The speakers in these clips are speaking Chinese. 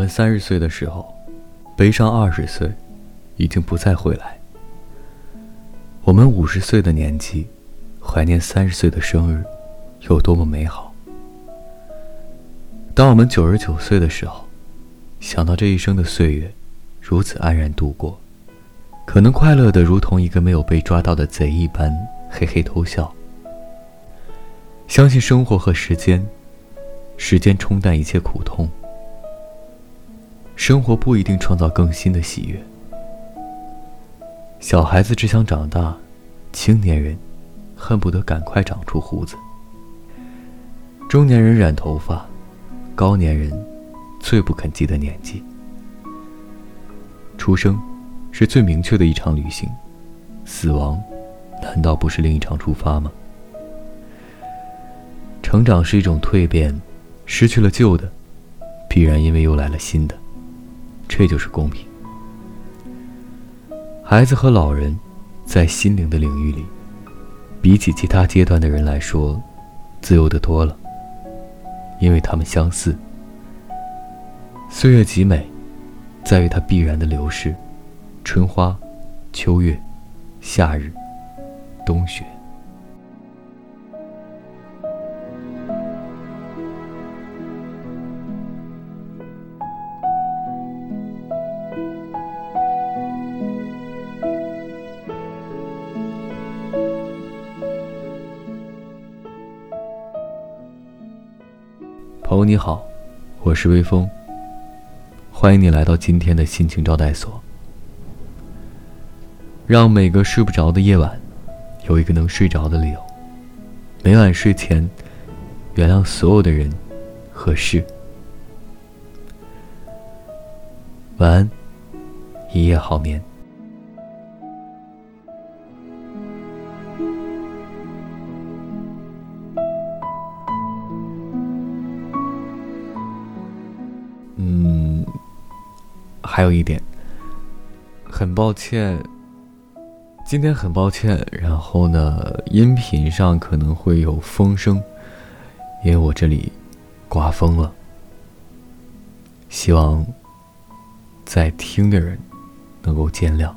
我们三十岁的时候，悲伤二十岁，已经不再回来。我们五十岁的年纪，怀念三十岁的生日，有多么美好。当我们九十九岁的时候，想到这一生的岁月，如此安然度过，可能快乐的如同一个没有被抓到的贼一般，嘿嘿偷笑。相信生活和时间，时间冲淡一切苦痛。生活不一定创造更新的喜悦。小孩子只想长大，青年人恨不得赶快长出胡子，中年人染头发，高年人最不肯记得年纪。出生是最明确的一场旅行，死亡难道不是另一场出发吗？成长是一种蜕变，失去了旧的，必然因为又来了新的。这就是公平。孩子和老人，在心灵的领域里，比起其他阶段的人来说，自由的多了。因为他们相似。岁月极美，在于它必然的流逝：春花、秋月、夏日、冬雪。朋友你好，我是微风。欢迎你来到今天的心情招待所。让每个睡不着的夜晚，有一个能睡着的理由。每晚睡前，原谅所有的人和事。晚安，一夜好眠。嗯还有一点，很抱歉，今天很抱歉，然后呢，音频上可能会有风声，因为我这里刮风了，希望在听的人能够见谅。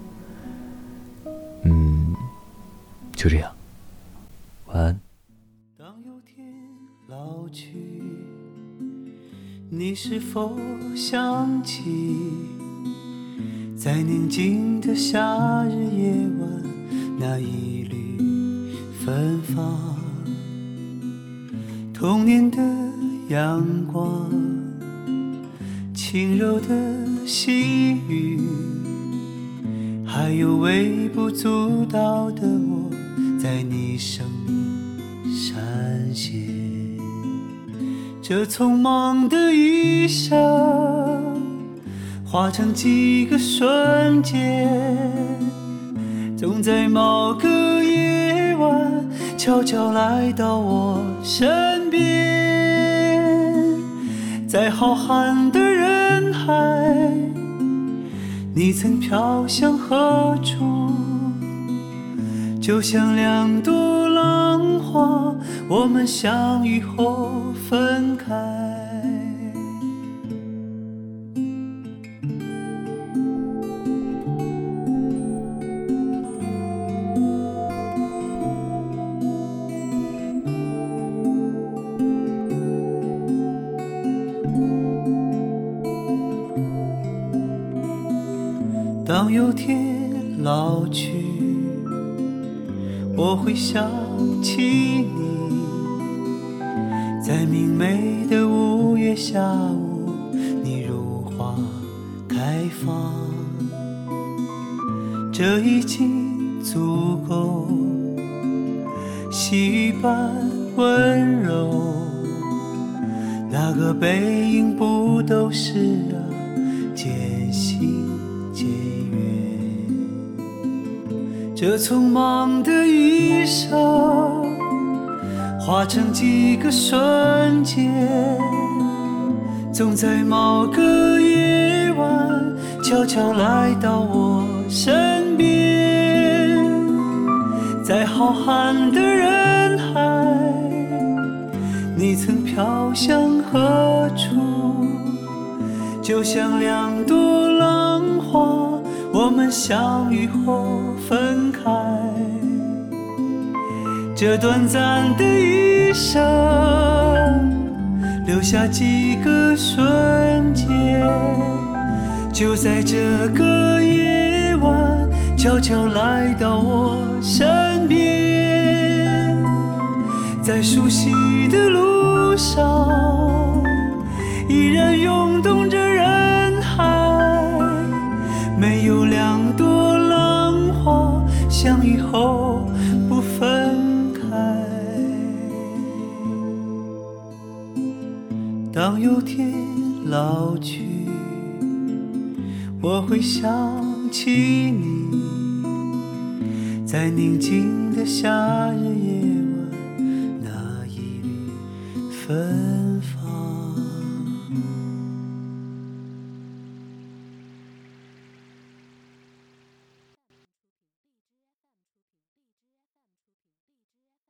嗯，就这样，晚安。当有天老去，你是否想起？在宁静的夏日夜晚，那一缕芬芳，童年的阳光，轻柔的细雨，还有微不足道的我，在你生命闪现。这匆忙的一生。化成几个瞬间，总在某个夜晚悄悄来到我身边。在浩瀚的人海，你曾飘向何处？就像两朵浪花，我们相遇后分开。当有天老去，我会想起你，在明媚的五月下午，你如花开放，这已经足够，细雨般温柔，那个背影不都是啊，艰辛这匆忙的一生，化成几个瞬间，总在某个夜晚悄悄来到我身边。在浩瀚的人海，你曾飘向何处？就像两朵浪花，我们相遇后分开。这短暂的一生，留下几个瞬间，就在这个夜晚，悄悄来到我身边，在熟悉的路上，有天老去，我会想起你，在宁静的夏日夜